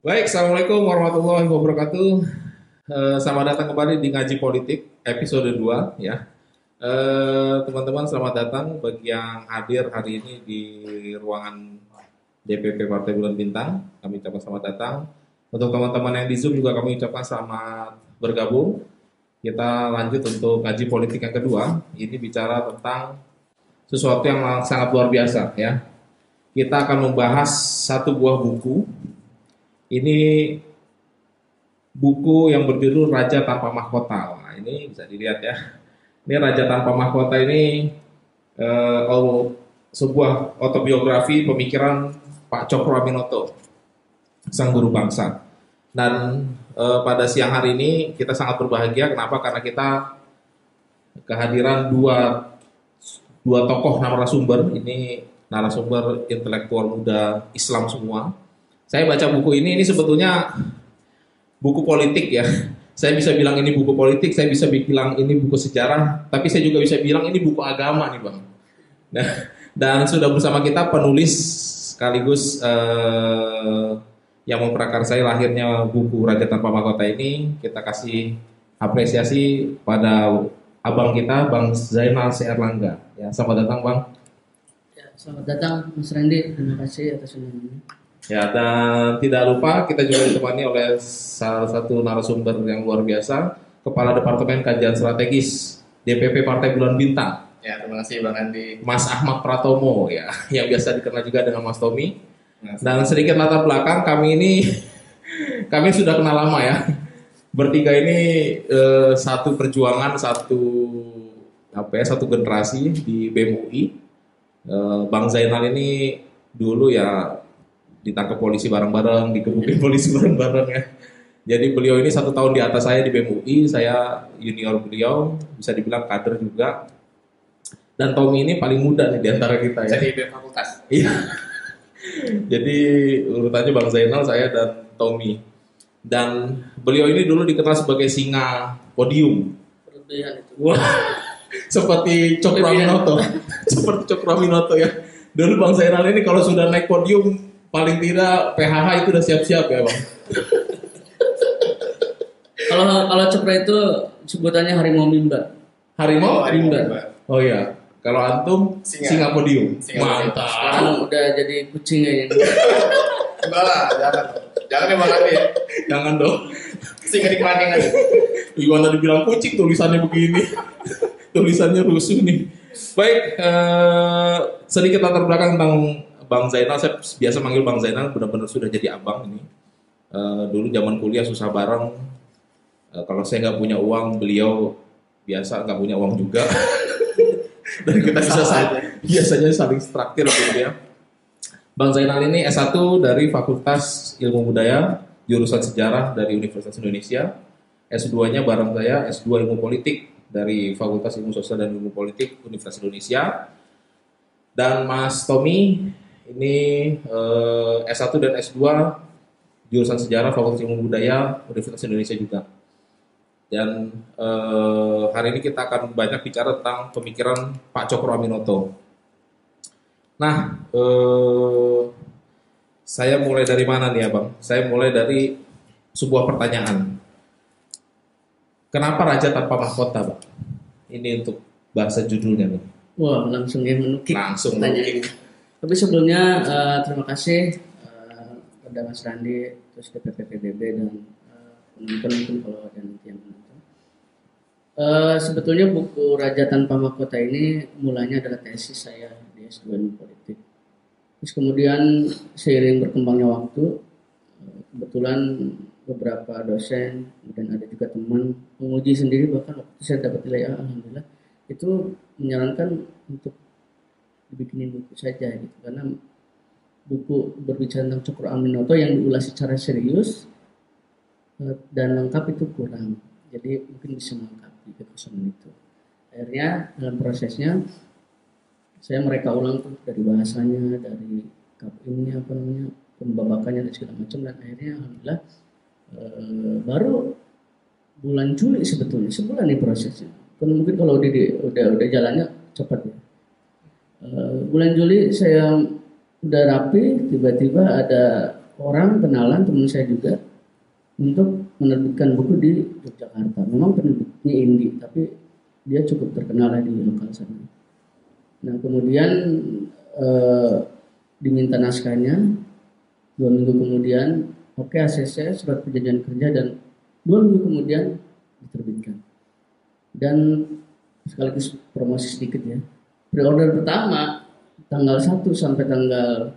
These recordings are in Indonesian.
Baik, Assalamualaikum warahmatullahi wabarakatuh. Eh, selamat datang kembali di Ngaji Politik episode 2 ya. Eh, teman-teman selamat datang bagi yang hadir hari ini di ruangan DPP Partai Bulan Bintang. Kami ucapkan selamat datang. Untuk teman-teman yang di Zoom juga kami ucapkan selamat bergabung. Kita lanjut untuk ngaji politik yang kedua. Ini bicara tentang sesuatu yang sangat luar biasa ya. Kita akan membahas satu buah buku ini buku yang berjudul Raja Tanpa Mahkota. Nah, ini bisa dilihat ya. Ini Raja Tanpa Mahkota ini eh, sebuah autobiografi pemikiran Pak Cokro Aminoto, sang guru bangsa. Dan eh, pada siang hari ini kita sangat berbahagia. Kenapa? Karena kita kehadiran dua dua tokoh narasumber. Ini narasumber intelektual muda Islam semua saya baca buku ini, ini sebetulnya buku politik ya. Saya bisa bilang ini buku politik, saya bisa bilang ini buku sejarah, tapi saya juga bisa bilang ini buku agama nih bang. Nah, dan sudah bersama kita penulis sekaligus eh, yang memprakarsai lahirnya buku Raja Tanpa Mahkota ini. Kita kasih apresiasi pada abang kita, Bang Zainal C. Erlangga. Ya, selamat datang bang. Ya, selamat datang Mas Randy, terima kasih atas undangannya. Ya, dan tidak lupa kita juga ditemani oleh salah satu narasumber yang luar biasa, Kepala Departemen Kajian Strategis DPP Partai Bulan Bintang. Ya, terima kasih Bang Andi. Mas Ahmad Pratomo ya, yang biasa dikenal juga dengan Mas Tommy. Dan sedikit latar belakang kami ini kami sudah kenal lama ya. Bertiga ini eh, satu perjuangan, satu apa ya, satu generasi di BMUI. Eh, Bang Zainal ini dulu ya ditangkap polisi bareng-bareng, dikebukin polisi bareng-bareng ya. Jadi beliau ini satu tahun di atas saya di BMUI, saya junior beliau, bisa dibilang kader juga. Dan Tommy ini paling muda nih di antara kita ya. Jadi BEM fakultas. Iya. Jadi urutannya Bang Zainal, saya dan Tommy. Dan beliau ini dulu dikenal sebagai singa podium. Berlebihan itu. Wah, seperti Cokro Aminoto. seperti Cokro Aminoto ya. Dulu Bang Zainal ini kalau sudah naik podium paling tidak PHH itu udah siap-siap ya bang. Kalau kalau cepra itu sebutannya harimau mimba. Harimau? Oh, harimau Mimba. Oh iya. Kalau antum Singa. singa, podium. Singa Mantap. Sekarang udah jadi kucing ya. Enggak lah, jangan. Jangan ya Bang Andi. Jangan dong. Singa di keranjang aja. Gimana dibilang kucing tulisannya begini. tulisannya rusuh nih. Baik, eh, sedikit latar belakang tentang Bang Zainal. Saya biasa manggil Bang Zainal, benar-benar sudah jadi abang ini. Eh, dulu zaman kuliah susah bareng. Eh, kalau saya nggak punya uang, beliau biasa nggak punya uang juga. Dan kita bisa saling, biasanya saling traktir gitu ya. Bang Zainal ini S1 dari Fakultas Ilmu Budaya, jurusan Sejarah dari Universitas Indonesia. S2-nya bareng saya S2 Ilmu Politik dari Fakultas Ilmu Sosial dan Ilmu Politik Universitas Indonesia. Dan Mas Tommy ini eh, S1 dan S2 jurusan Sejarah Fakultas Ilmu Budaya Universitas Indonesia juga. Dan eh, hari ini kita akan banyak bicara tentang pemikiran Pak Cokro Aminoto. Nah, eh, saya mulai dari mana nih Abang? Saya mulai dari sebuah pertanyaan. Kenapa Raja Tanpa Mahkota, Bang? Ini untuk bahasa judulnya nih. Wah langsung dia menukik. Langsung menukik. Tapi sebelumnya eh, terima kasih kepada Mas Randi, terus DPP PBB dan eh, penonton mungkin kalau ada nanti yang menonton. Eh, sebetulnya buku Raja Tanpa Mahkota ini mulanya adalah tesis saya di S2 Ilmu Politik. Terus kemudian seiring berkembangnya waktu, kebetulan beberapa dosen, kemudian ada juga teman menguji sendiri bahkan waktu saya dapat nilai A, alhamdulillah itu menyarankan untuk dibikinin buku saja gitu. Karena buku berbicara tentang Cokro Aminoto yang diulas secara serius eh, dan lengkap itu kurang. Jadi mungkin bisa melengkapi kekosongan itu. Akhirnya dalam prosesnya saya mereka ulang tuh dari bahasanya dari kap ini apa namanya pembabakannya dan segala macam. Dan akhirnya alhamdulillah eh, baru bulan Juli sebetulnya sebulan nih prosesnya. Kan mungkin kalau udah udah udah jalannya cepat ya Eh, bulan Juli saya udah rapi tiba-tiba ada orang kenalan teman saya juga untuk menerbitkan buku di Yogyakarta. Memang penerbitnya Indi, tapi dia cukup terkenal di lokal sana. Nah kemudian eh, diminta naskahnya, dua minggu kemudian, oke ACC surat perjanjian kerja dan dua minggu kemudian diterbitkan. Dan sekaligus promosi sedikit ya. Pre-order pertama tanggal 1 sampai tanggal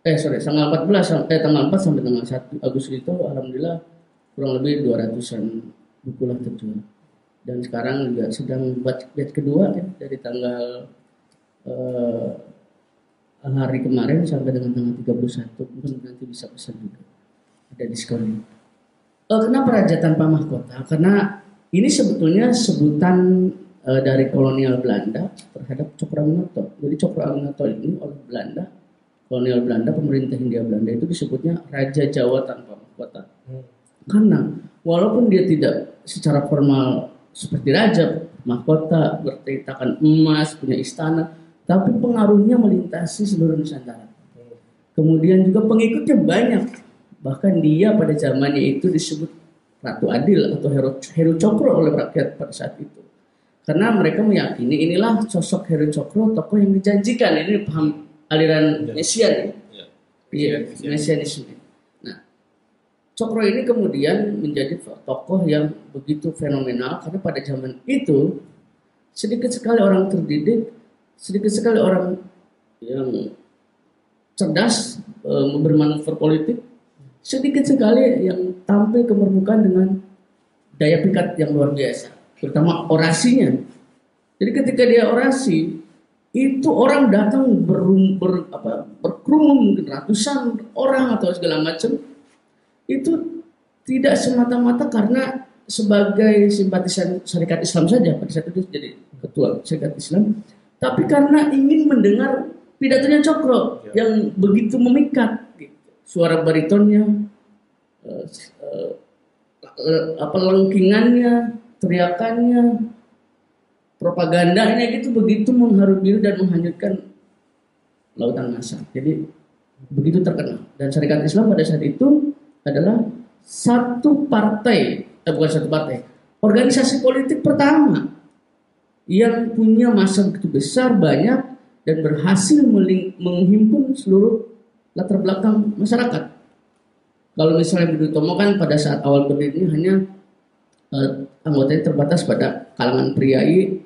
eh sorry tanggal 14 sampai eh, tanggal 4 sampai tanggal 1 Agustus itu alhamdulillah kurang lebih 200-an buku lah terjual. Dan sekarang juga sedang buat batch kedua ya dari tanggal eh, hari kemarin sampai dengan tanggal 31 mungkin nanti bisa pesan juga. Ada diskon. Eh, kenapa raja tanpa mahkota? Karena ini sebetulnya sebutan eh, dari kolonial Belanda terhadap Cokroaminoto jadi Cokroaminoto ini oleh Belanda kolonial Belanda, pemerintah Hindia Belanda itu disebutnya Raja Jawa tanpa mahkota. Hmm. Karena walaupun dia tidak secara formal seperti raja, mahkota, bertitakan emas, punya istana, tapi pengaruhnya melintasi seluruh Nusantara. Hmm. Kemudian juga pengikutnya banyak. Bahkan dia pada zamannya itu disebut Ratu Adil atau Heru, Heru Cokro oleh rakyat pada saat itu. Karena mereka meyakini inilah sosok Heru Cokro, tokoh yang dijanjikan. Ini paham aliran ya. Mesian ya. ya. Iya, Mesianisme. Nah, Cokro ini kemudian menjadi tokoh yang begitu fenomenal karena pada zaman itu sedikit sekali orang terdidik, sedikit sekali orang yang cerdas e, bermanuver politik, sedikit sekali yang tampil ke permukaan dengan daya pikat yang luar biasa, terutama orasinya. Jadi ketika dia orasi, itu orang datang ber, ber, apa, berkerumun ratusan orang atau segala macam itu tidak semata-mata karena sebagai simpatisan syarikat Islam saja pada saat itu jadi ketua syarikat Islam tapi karena ingin mendengar pidatonya Cokro ya. yang begitu memikat gitu. suara baritonnya uh, uh, apa lengkingannya teriakannya propagandanya itu begitu mengharu biru dan menghanyutkan lautan masa. Jadi begitu terkenal. Dan Syarikat Islam pada saat itu adalah satu partai, eh, bukan satu partai, organisasi politik pertama yang punya masa begitu besar, banyak, dan berhasil menghimpun seluruh latar belakang masyarakat. Kalau misalnya Budi Tomo kan pada saat awal berdiri hanya eh, anggotanya terbatas pada kalangan priai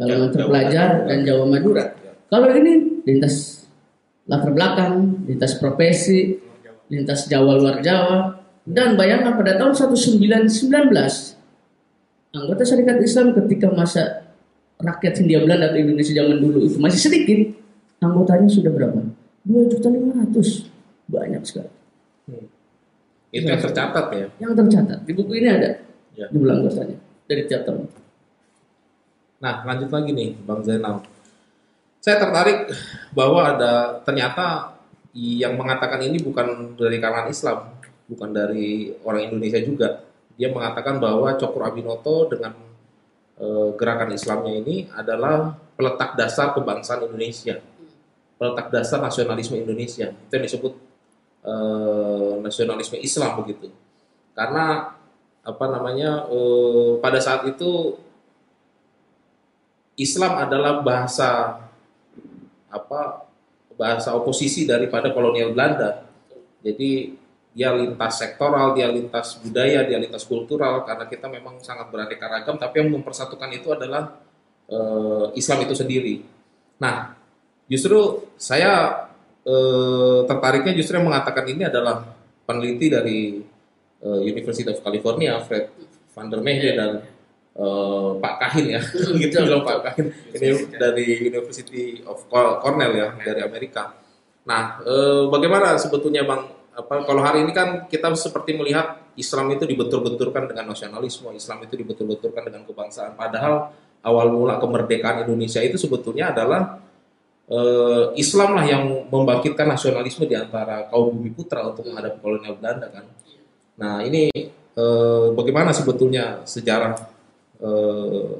kalangan terpelajar dan Jawa Madura. Kalau ini lintas latar belakang, lintas profesi, lintas Jawa luar Jawa, dan bayangkan pada tahun 1919 anggota Syarikat Islam ketika masa rakyat Hindia Belanda atau Indonesia zaman dulu itu masih sedikit, anggotanya sudah berapa? Dua juta lima ratus, banyak sekali. Hmm. Itu yang tercatat ya? Yang tercatat di buku ini ada ya. jumlah anggotanya dari tiap tahun. Nah, lanjut lagi nih, Bang Zainal. Saya tertarik bahwa ada ternyata yang mengatakan ini bukan dari kalangan Islam, bukan dari orang Indonesia juga. Dia mengatakan bahwa Cokro Abinoto dengan e, gerakan Islamnya ini adalah peletak dasar kebangsaan Indonesia, peletak dasar nasionalisme Indonesia. Itu yang disebut e, nasionalisme Islam begitu. Karena apa namanya e, pada saat itu Islam adalah bahasa apa bahasa oposisi daripada kolonial Belanda. Jadi dia lintas sektoral, dia lintas budaya, dia lintas kultural karena kita memang sangat beraneka ragam tapi yang mempersatukan itu adalah uh, Islam itu sendiri. Nah, justru saya uh, tertariknya justru yang mengatakan ini adalah peneliti dari uh, University of California, Fred van der Mehde dan uh, Pak Kahin ya, gitu loh Pak Kahin. Ini dari University of Cornell ya, dari Amerika. Nah, uh, bagaimana sebetulnya Bang? Apa kalau hari ini kan kita seperti melihat Islam itu dibentur-benturkan dengan nasionalisme, Islam itu dibentur-benturkan dengan kebangsaan. Padahal awal mula kemerdekaan Indonesia itu sebetulnya adalah uh, Islam lah yang membangkitkan nasionalisme di antara kaum bumi putra untuk menghadapi kolonial Belanda kan. Nah ini uh, bagaimana sebetulnya sejarah eh,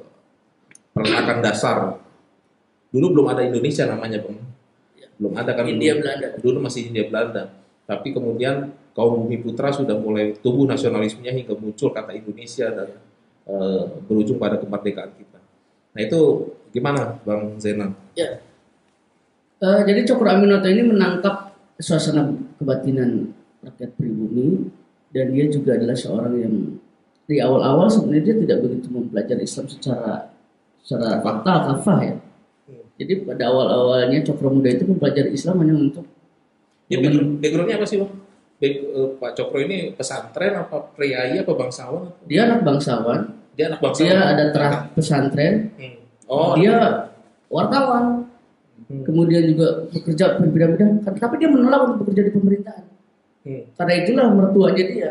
dasar. Dulu belum ada Indonesia namanya, Bang. belum ada kan India dulu. Belanda. dulu masih India Belanda tapi kemudian kaum bumi putra sudah mulai tumbuh nasionalismenya hingga muncul kata Indonesia dan eh, berujung pada kemerdekaan kita nah itu gimana bang Zainal Ya. Eh, jadi Cokro Aminoto ini menangkap suasana kebatinan rakyat pribumi dan dia juga adalah seorang yang di awal-awal sebenarnya dia tidak begitu mempelajari Islam secara secara fakta kafah ya. Jadi pada awal-awalnya Cokro Muda itu mempelajari Islam hanya untuk ya background- backgroundnya apa sih bang Back- eh, Pak Cokro ini pesantren apa priai apa bangsawan dia anak bangsawan, dia anak bangsawan dia ada terah pesantren, Hmm. oh dia wartawan, Hmm. kemudian juga bekerja berbeda-beda, tapi dia menolak untuk bekerja di pemerintahan. Hmm. Karena itulah mertuanya dia,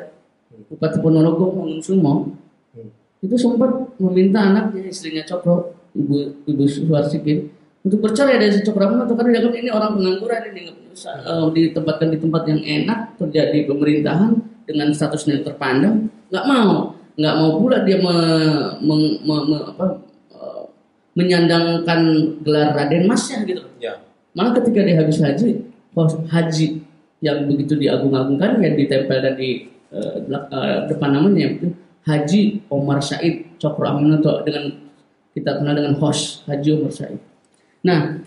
Bupati Ponorogo Mangunsumo, Hmm. itu sempat meminta anaknya, istrinya Cokro, Ibu Ibu Suwarsikin, untuk percaya dari si Cokro Aminoto karena dianggap ini orang pengangguran ini nggak punya usaha, eh, ditempatkan di tempat yang enak kerja di pemerintahan dengan statusnya terpandang, nggak mau, nggak mau pula dia me- meng- me- me- apa, eh, menyandangkan gelar Raden Masnya gitu. ya Malah ketika dia habis haji, haji yang begitu diagung-agungkan yang ditempelkan di eh, belak- eh, depan namanya itu Haji Omar Said Cokro Aminoto dengan kita kenal dengan host Haji Omar Said. Nah,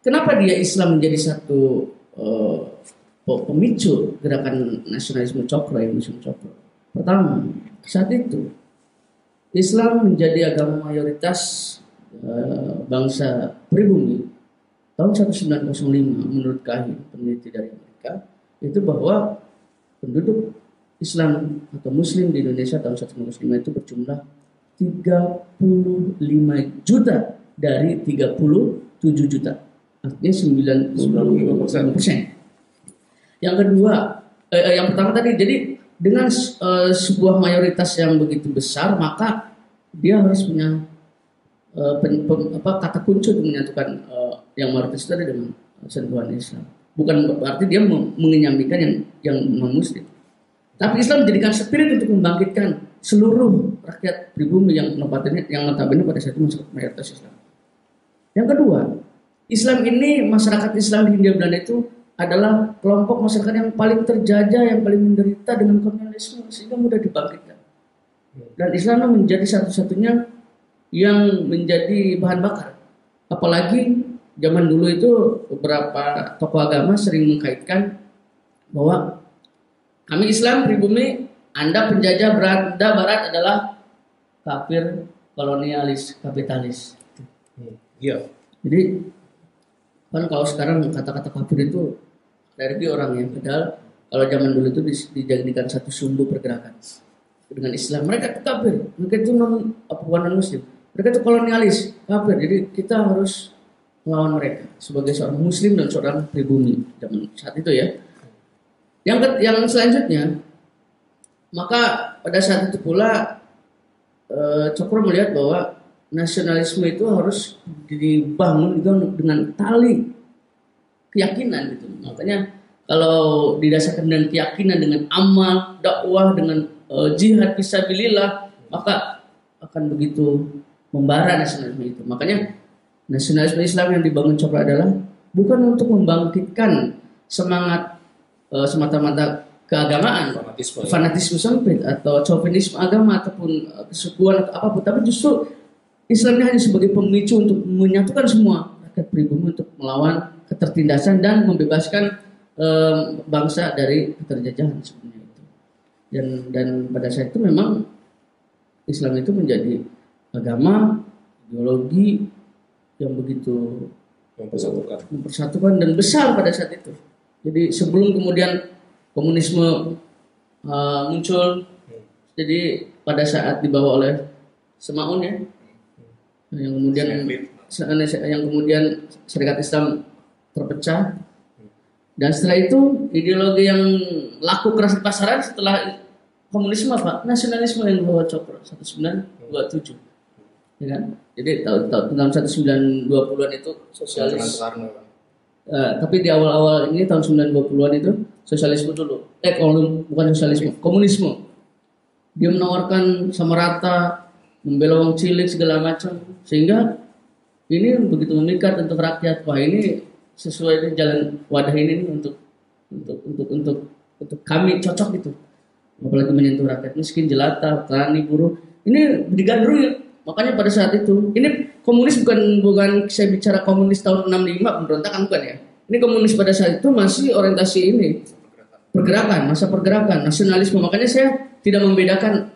kenapa dia Islam menjadi satu eh, pe- pemicu gerakan nasionalisme Cokro yang musim Cokro? Pertama, saat itu Islam menjadi agama mayoritas eh, bangsa pribumi tahun 1905 menurut Kahin peneliti dari Amerika itu bahwa penduduk Islam atau Muslim di Indonesia tahun 1905 itu berjumlah 35 juta dari 37 juta artinya 95 persen. Yang kedua, eh, eh, yang pertama tadi jadi dengan eh, sebuah mayoritas yang begitu besar maka dia harus punya eh, pen- pem- apa kata kunci untuk menyatukan eh, yang mayoritas tadi dengan sentuhan Islam. Bukan berarti dia mengenyamikan yang yang non muslim. Tapi Islam menjadikan spirit untuk membangkitkan seluruh rakyat pribumi yang notabene yang notabene pada saat itu mayoritas Islam. Yang kedua, Islam ini masyarakat Islam di Hindia Belanda itu adalah kelompok masyarakat yang paling terjajah, yang paling menderita dengan kolonialisme sehingga mudah dibangkitkan. Dan Islam menjadi satu-satunya yang menjadi bahan bakar. Apalagi zaman dulu itu beberapa tokoh agama sering mengkaitkan bahwa kami Islam pribumi, Anda penjajah beranda barat adalah kafir, kolonialis, kapitalis. iya. Jadi kan kalau sekarang kata-kata kafir itu dari orang yang padahal kalau zaman dulu itu dijadikan satu sumbu pergerakan dengan Islam. Mereka itu kafir. Mereka itu non apa bukan non muslim. Mereka itu kolonialis kafir. Jadi kita harus melawan mereka sebagai seorang muslim dan seorang pribumi zaman saat itu ya yang yang selanjutnya maka pada saat itu pula eh, Cokro melihat bahwa nasionalisme itu harus dibangun juga dengan tali keyakinan gitu. Makanya kalau didasarkan dengan keyakinan dengan amal, dakwah, dengan eh, jihad fisabilillah, maka akan begitu membara nasionalisme itu. Makanya nasionalisme Islam yang dibangun Cokro adalah bukan untuk membangkitkan semangat eh, semata-mata keagamaan, fanatisme. fanatisme sempit atau chauvinisme agama ataupun uh, kesukuan atau apa pun tapi justru Islam ini hanya sebagai pemicu untuk menyatukan semua rakyat pribumi untuk melawan ketertindasan dan membebaskan em, bangsa dari keterjajahan sebenarnya itu. Dan dan pada saat itu memang Islam itu menjadi agama ideologi yang begitu mempersatukan. mempersatukan dan besar pada saat itu. Jadi sebelum kemudian komunisme uh, muncul, jadi pada saat dibawa oleh Semaun ya, yang kemudian yang kemudian Serikat Islam terpecah, dan setelah itu ideologi yang laku keras di pasaran setelah komunisme apa? Nasionalisme yang dibawa Cokro 1927, ya kan? Jadi tahun tahun tahun 1920-an itu sosialis. Eh, tapi di awal-awal ini tahun 1920-an itu sosialisme dulu. Eh, kalau bukan sosialisme, komunisme. Dia menawarkan sama rata, membela wong cilik segala macam, sehingga ini begitu memikat untuk rakyat. Wah ini sesuai dengan jalan wadah ini nih untuk untuk untuk untuk untuk kami cocok gitu apalagi menyentuh rakyat miskin jelata petani buruh ini digandrungi makanya pada saat itu ini komunis bukan bukan saya bicara komunis tahun 65 pemberontakan bukan ya. Ini komunis pada saat itu masih orientasi ini pergerakan masa pergerakan nasionalisme. Makanya saya tidak membedakan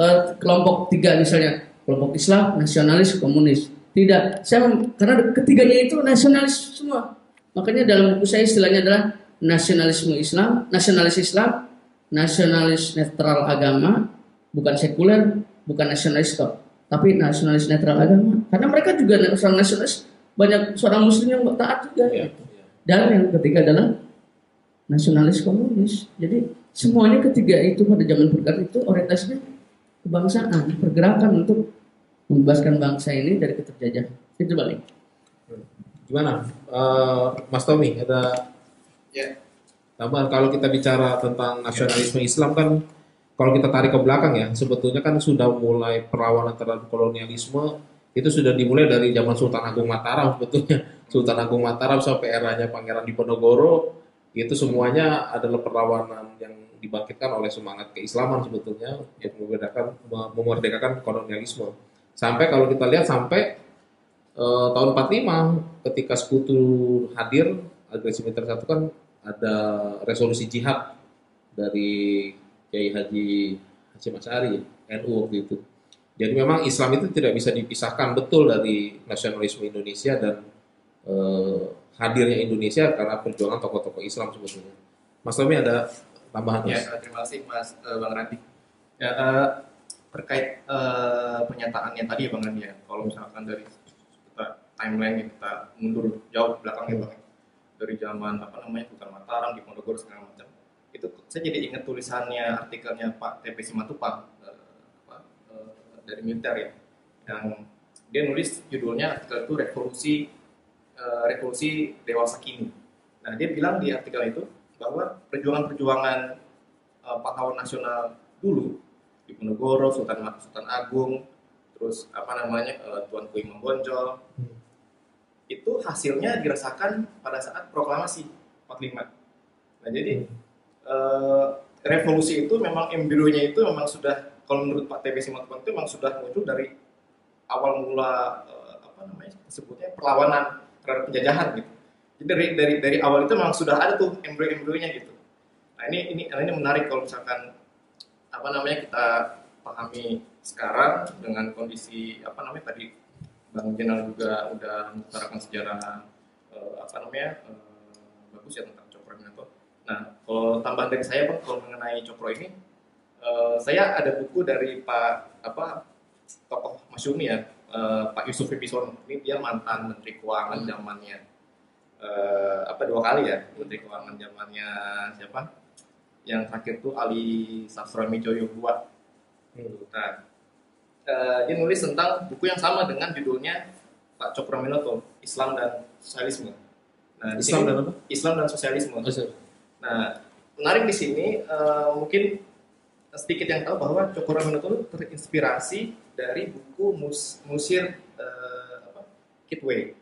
eh, kelompok tiga misalnya kelompok Islam nasionalis komunis. Tidak. Saya karena ketiganya itu nasionalis semua. Makanya dalam buku saya istilahnya adalah nasionalisme Islam nasionalis Islam nasionalis netral agama bukan sekuler bukan nasionalis stop tapi nasionalis netral agama karena mereka juga seorang nasionalis banyak seorang muslim yang taat juga iya. dan yang ketiga adalah nasionalis komunis. Jadi semuanya ketiga itu pada zaman bergerak itu orientasinya kebangsaan, pergerakan untuk membebaskan bangsa ini dari keterjajahan. Itu balik. Gimana, Eh, Mas Tommy? Ada Ya. tambahan kalau kita bicara tentang nasionalisme Islam kan, kalau kita tarik ke belakang ya, sebetulnya kan sudah mulai perlawanan terhadap kolonialisme itu sudah dimulai dari zaman Sultan Agung Mataram sebetulnya. Sultan Agung Mataram sampai eranya Pangeran Diponegoro itu semuanya adalah perlawanan yang dibangkitkan oleh semangat keislaman sebetulnya yang membedakan memerdekakan kolonialisme. Sampai kalau kita lihat sampai eh, tahun 45 ketika sekutu hadir agresi militer satu kan ada resolusi jihad dari Kiai Haji Hasyim Asy'ari NU waktu itu. Jadi memang Islam itu tidak bisa dipisahkan betul dari nasionalisme Indonesia dan eh, hadirnya Indonesia karena perjuangan tokoh-tokoh Islam sebetulnya. Mas Tommy ada tambahan? Ya, Mas? eh, terima kasih Mas eh, Bang Randi. Ya, eh, terkait eh, pernyataannya tadi ya Bang Randi ya, kalau misalkan dari kita timeline kita mundur jauh ke belakang ya Bang, ya. dari zaman apa namanya Sultan Mataram di Ponorogo segala macam, itu saya jadi ingat tulisannya artikelnya Pak TP Simatupang apa, eh, dari militer ya, yang dia nulis judulnya artikel itu revolusi eh, revolusi dewasa kini. Nah dia bilang di artikel itu bahwa perjuangan-perjuangan uh, pahlawan nasional dulu di Ponorogo, Sultan Sultan Agung, terus apa namanya uh, Tuan Kui Membonjol, Hmm. itu hasilnya dirasakan pada saat proklamasi 45. Nah jadi uh, revolusi itu memang embrionya itu memang sudah kalau menurut Pak TB Simatupang itu memang sudah muncul dari awal mula uh, apa namanya sebutnya perlawanan terhadap penjajahan gitu. Jadi dari dari dari awal itu memang sudah ada tuh embrio-embrionya gitu. Nah ini ini ini menarik kalau misalkan apa namanya kita pahami sekarang dengan kondisi apa namanya tadi Bang Jenal juga udah mengutarakan sejarah eh, apa namanya eh, bagus ya tentang. Nah kalau tambahan dari saya bang kalau mengenai Cokro ini eh, saya ada buku dari Pak apa tokoh masyumi ya eh, Pak Yusuf Wibisono ini dia mantan Menteri Keuangan zamannya eh, apa dua kali ya Menteri Keuangan zamannya siapa? Yang terakhir tuh Ali Sastromi Joyo buat nah eh, dia nulis tentang buku yang sama dengan judulnya Pak Cokro Aminoto Islam dan Sosialisme. Nah Islam dan apa? Islam dan Sosialisme. Oh, sorry. Nah, menarik di sini eh, mungkin sedikit yang tahu bahwa Cokro Aminoto terinspirasi dari buku Mus- Musir eh, apa? Kitwe.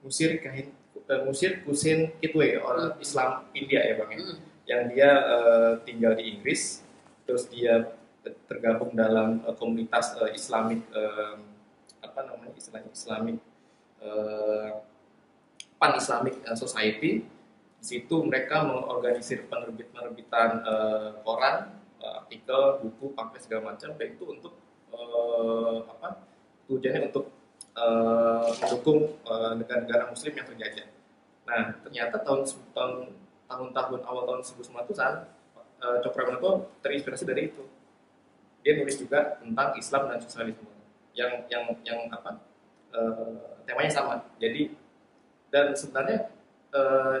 Musir Kahin eh, Musir Kusin Kitwe orang Islam India ya Bang ya. Yang dia eh, tinggal di Inggris terus dia tergabung dalam eh, komunitas eh, Islamik eh, apa namanya istilahnya Islamik eh, Pan Islamic Society situ mereka mengorganisir penerbit-penerbitan eh, koran, eh, artikel, buku, pamflet segala macam, baik itu untuk eh, apa? Tujuannya untuk eh, mendukung eh, negara-negara Muslim yang terjajah. Nah, ternyata tahun tahun tahun-tahun awal tahun 1900-an, eh, Cokro terinspirasi dari itu. Dia nulis juga tentang Islam dan sosialisme, yang yang yang apa? eh, temanya sama. Jadi dan sebenarnya eh,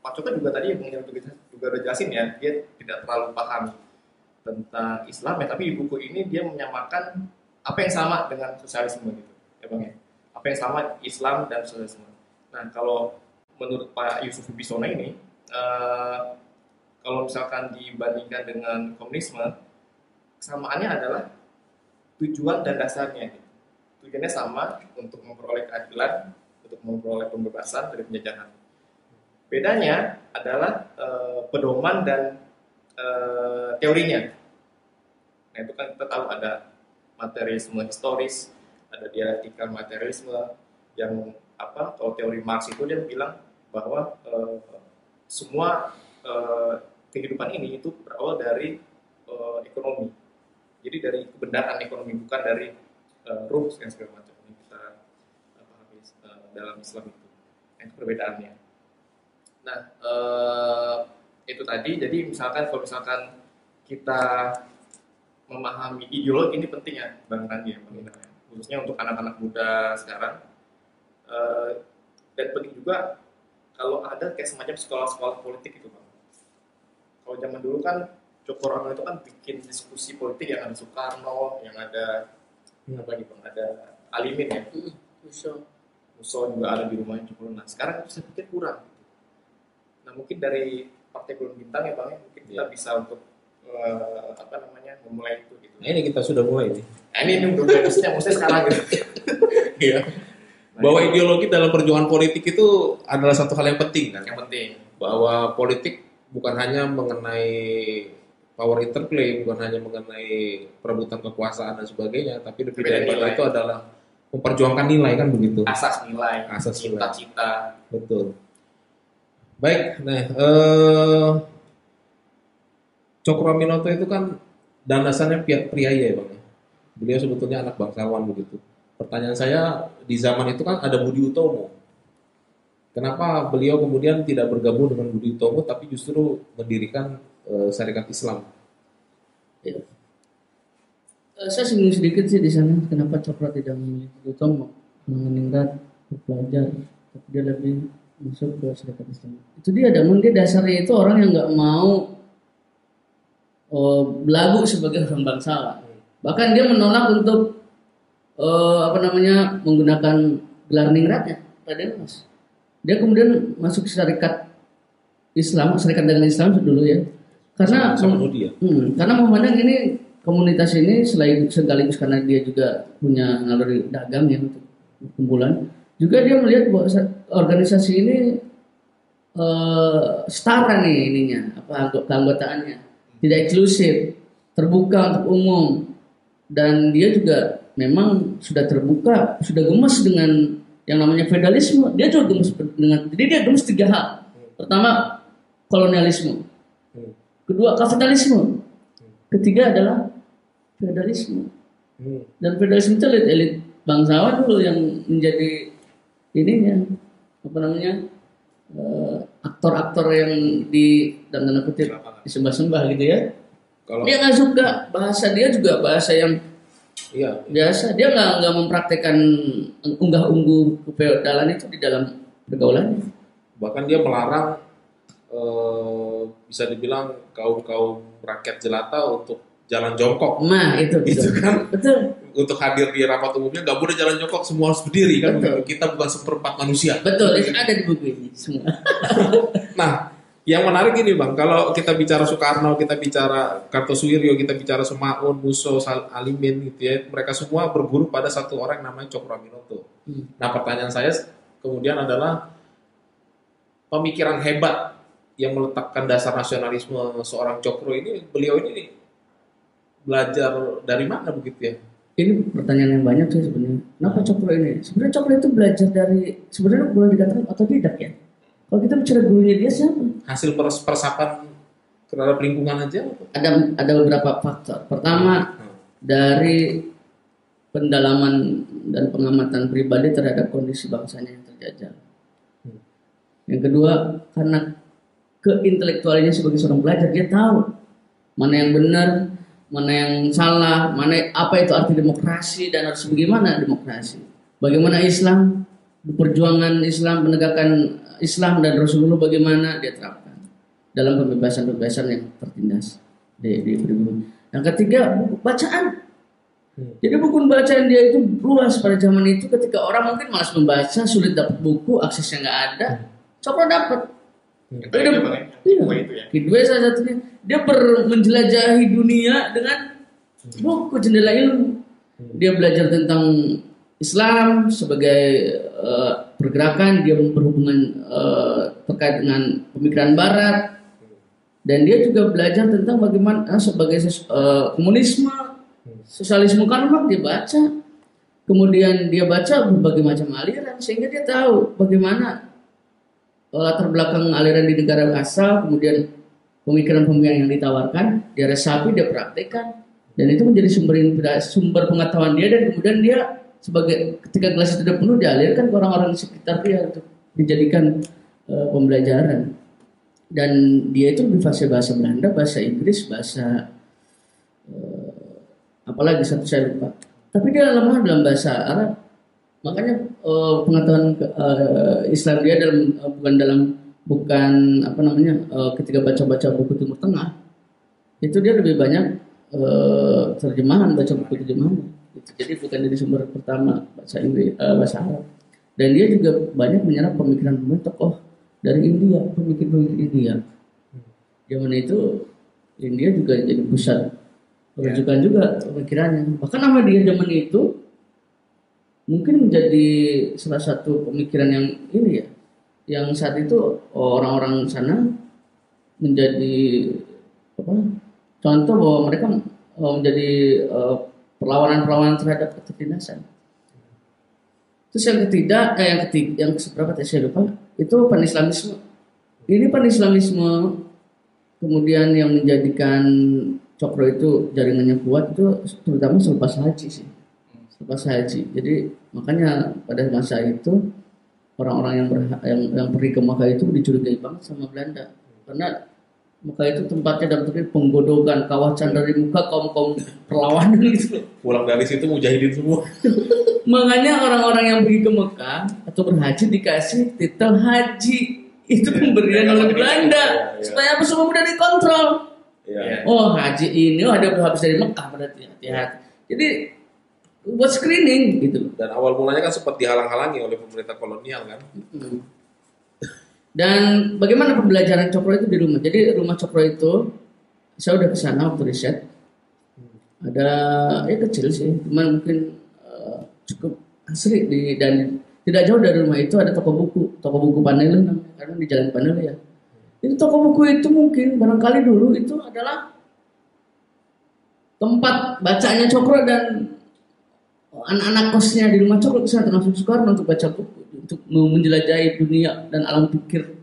Pak Cokro juga tadi yang juga, juga udah jelasin ya, dia tidak terlalu paham tentang Islam ya, tapi di buku ini dia menyamakan apa yang sama dengan sosialisme gitu, ya bang ya. Apa yang sama Islam dan sosialisme. Nah kalau menurut Pak Yusuf Wibisono ini, eh, kalau misalkan dibandingkan dengan komunisme, kesamaannya adalah tujuan dan dasarnya. Gitu. Tujuannya sama untuk memperoleh keadilan, untuk memperoleh pembebasan dari penjajahan. Bedanya adalah eh, pedoman dan eh, teorinya. Nah itu kan kita tahu ada materialisme historis, ada dialektika materialisme yang apa kalau teori Marx itu dia bilang bahwa eh, semua eh, kehidupan ini itu berawal dari eh, ekonomi. Jadi dari kebenaran ekonomi bukan dari eh, rules dan segala macam yang kita pahami eh, dalam Islam itu. Nah, itu perbedaannya. Nah, eh, itu tadi. Jadi misalkan kalau misalkan kita memahami ideologi ini penting ya, Bang Randi ya, Bang ya. khususnya untuk anak-anak muda sekarang. Eh, dan penting juga kalau ada kayak semacam sekolah-sekolah politik itu, Bang. Kalau zaman dulu kan Cokroaminoto itu kan bikin diskusi politik yang ada Soekarno, yang ada apa lagi bang, ada Alimin ya, So, Musso juga ada di rumahnya Cokro. Nah sekarang saya pikir kurang. Nah mungkin dari Partai Bulan Bintang ya bang, ya, mungkin kita Iya. bisa untuk eh, apa namanya memulai itu gitu. Nah ini kita sudah mulai nih. Nah, ini ini udah udah maksudnya maksudnya sekarang gitu. Iya. Bahwa ideologi dalam perjuangan politik itu adalah satu hal yang penting kan. yang penting. Bahwa politik bukan hanya mengenai power interplay, bukan hanya mengenai perebutan kekuasaan dan sebagainya, tapi lebih nilai. itu adalah memperjuangkan nilai kan begitu. Asas nilai, Asas nilai. cita-cita. Betul. Baik, nah eh Cokroaminoto itu kan danasannya pihak priaya ya bang. ya. Beliau sebetulnya anak bangsawan begitu. Pertanyaan saya di zaman itu kan ada Budi Utomo. Kenapa beliau kemudian tidak bergabung dengan Budi Utomo tapi justru mendirikan eh, Syarikat Islam? ya. Eh, saya singgung sedikit sih di sana kenapa Cokro tidak memilih Utomo mengeningkat belajar tapi dia lebih masuk ke serikat Islam. Itu dia namun dia dasarnya itu orang yang nggak mau eh, belagu sebagai orang bangsawan bahkan dia menolak untuk eh, apa namanya menggunakan gelar ningratnya. Raden Mas dia kemudian masuk syarikat Islam syarikat dagang Islam dulu ya. Karena sama Nudi ya? Hmm, karena memandang ini komunitas ini selain sekaligus karena dia juga punya naluri dagang ya untuk kumpulan, juga dia melihat bahwa sa- organisasi ini eh, setara nih ininya apa anggo- keanggotaannya, tidak eksklusif, terbuka untuk umum dan dia juga memang sudah terbuka, sudah gemes dengan yang namanya feudalisme. Dia juga gemes dengan, jadi dia gemes tiga hal. Pertama kolonialisme, kedua kapitalisme, ketiga adalah feudalisme. Hmm. Dan feudalisme itu elit-elit bangsawan dulu yang menjadi ininya apa namanya eh, aktor-aktor yang di dalam tanda kutip disembah-sembah gitu ya. Kalau Dia nggak suka bahasa dia juga bahasa yang iya, biasa. Dia nggak nggak mempraktekkan unggah-ungguh kefeudalan itu di dalam pergaulannya. bahkan dia melarang eh, bisa dibilang kaum kaum rakyat jelata untuk jalan jongkok Nah itu Itu betul. kan. betul. untuk hadir di rapat umumnya nggak boleh jalan jongkok semua harus berdiri kan Betul. kita bukan seperempat manusia Betul, itu ada di buku ini semua. nah yang menarik ini bang kalau kita bicara Soekarno kita bicara Kartosuwiryo kita bicara Sumaun Musso Sal- Alimin gitu ya mereka semua berguru pada satu orang namanya Cokroaminoto Hmm. nah pertanyaan saya kemudian adalah pemikiran hebat yang meletakkan dasar nasionalisme seorang Cokro ini beliau ini belajar dari mana begitu ya Ini pertanyaan yang banyak sih sebenarnya. Kenapa Cokro ini? Sebenarnya Cokro itu belajar dari sebenarnya boleh dikatakan otodidak ya. Kalau kita bicara gurunya dia siapa? hasil pers- persapan terhadap lingkungan aja Ada ada beberapa faktor. Pertama Hmm. dari pendalaman dan pengamatan pribadi terhadap kondisi bangsanya yang terjajah. Hmm. Yang kedua karena keintelektualnya sebagai seorang pelajar dia tahu mana yang benar, mana yang salah, mana apa itu arti demokrasi dan harus bagaimana demokrasi. Bagaimana Islam, perjuangan Islam, penegakan Islam dan Rasulullah bagaimana dia terapkan dalam pembebasan-pembebasan yang tertindas di, di pribumi. Yang ketiga buku bacaan. Hmm. Jadi buku bacaan dia itu luas pada zaman itu ketika orang mungkin malas membaca, sulit dapat buku, aksesnya nggak ada. Cokro dapat. Itu Dia ya, udah- Bang, ya. iya. Itu ya. Kedua salah satunya. Dia ber- menjelajahi dunia dengan buku jendela ilmu. Dia belajar tentang Islam sebagai eh, pergerakan, dia berhubungan eh, terkait dengan pemikiran Barat, dan dia juga belajar tentang bagaimana eh, sebagai eh, komunisme, sosialisme kan memang dia baca, kemudian dia baca berbagai macam aliran sehingga dia tahu bagaimana latar belakang aliran di negara asal, kemudian pemikiran-pemikiran yang ditawarkan, dia resapi, dia praktekkan, dan itu menjadi sumber sumber pengetahuan dia dan kemudian dia sebagai ketika gelas itu sudah penuh dialirkan ke orang-orang di sekitar dia untuk dijadikan eh, pembelajaran dan dia itu lebih fasih bahasa Belanda, bahasa Inggris, bahasa eh, apalagi satu saya lupa. Tapi dia lemah dalam bahasa Arab. Makanya eh, pengetahuan eh, Islam dia dalam eh, bukan dalam bukan apa namanya eh, ketika baca-baca buku Timur Tengah itu dia lebih banyak eh, terjemahan baca buku terjemahan. Gitu. Jadi bukan dari sumber pertama bahasa Inggris eh, bahasa Arab. Dan dia juga banyak menyerap pemikiran-pemikiran tokoh dari India, pemikir-pemikir India. Zaman itu India juga jadi pusat rujukan juga pemikirannya. Bahkan nama dia zaman itu mungkin menjadi salah satu pemikiran yang ini ya, yang saat itu orang-orang sana menjadi apa? Contoh bahwa mereka eh, menjadi eh, perlawanan-perlawanan terhadap ketertindasan. Terus yang ketiga, eh, yang ketiga, yang seberapa saya lupa, itu panislamisme. Ini panislamisme kemudian yang menjadikan cokro itu jaringannya kuat itu terutama selepas haji sih. Selepas haji. Jadi makanya pada masa itu orang-orang yang, berha- yang yang pergi ke Makkah itu dicurigai banget sama Belanda karena Makkah itu tempatnya dalam arti penggodokan kawasan dari muka kaum kaum perlawanan gitu. Pulang dari situ mujahidin semua. Makanya orang-orang yang pergi ke Mekah atau berhaji dikasih titel haji. Itu pemberian oleh Belanda Iya, iya. supaya apa semua mudah dikontrol. Iya. Oh haji ini oh, ada habis dari Mekah berarti hati-hati. Jadi buat screening gitu. Dan awal mulanya kan sempat dihalang-halangi oleh pemerintah kolonial kan. Hmm. Dan bagaimana pembelajaran Cokro itu di rumah? Jadi rumah Cokro itu saya udah ke sana waktu riset. Ada ya kecil sih, cuman mungkin eh, cukup asri di dan tidak jauh dari rumah itu ada toko buku, toko buku Panele namanya, karena di Jalan Panele ya. Itu toko buku itu mungkin barangkali dulu itu adalah tempat bacanya Cokro dan anak-anak kosnya di rumah Cokro ke sana termasuk Soekarno untuk baca buku, untuk menjelajahi dunia dan alam pikir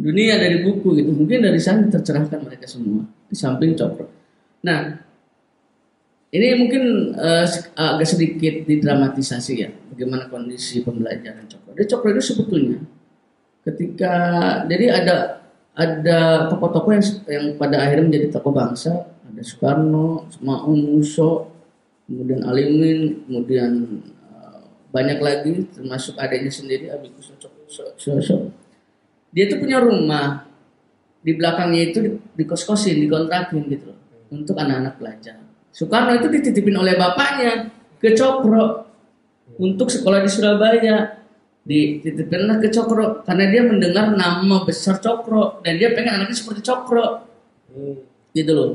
dunia dari buku gitu. Mungkin dari sana tercerahkan mereka semua di samping Cokro. Nah, ini mungkin se- agak sedikit didramatisasi ya, bagaimana kondisi pembelajaran Cokro. Jadi Cokro itu sebetulnya ketika jadi ada ada tokoh-tokoh yang yang pada akhirnya menjadi tokoh bangsa, ada Soekarno, Maung Muso, kemudian Alimin, kemudian eh, banyak lagi termasuk adanya sendiri Abi Kuso Cokro. Dia itu punya rumah di belakangnya itu di, di kos-kosin, dikontrakin gitu loh, untuk anak-anak belajar. Soekarno itu dititipin oleh bapaknya ke Cokro untuk sekolah di Surabaya. Dititipinlah ke Cokro karena dia mendengar nama besar Cokro dan dia pengen anaknya seperti Cokro gitu loh.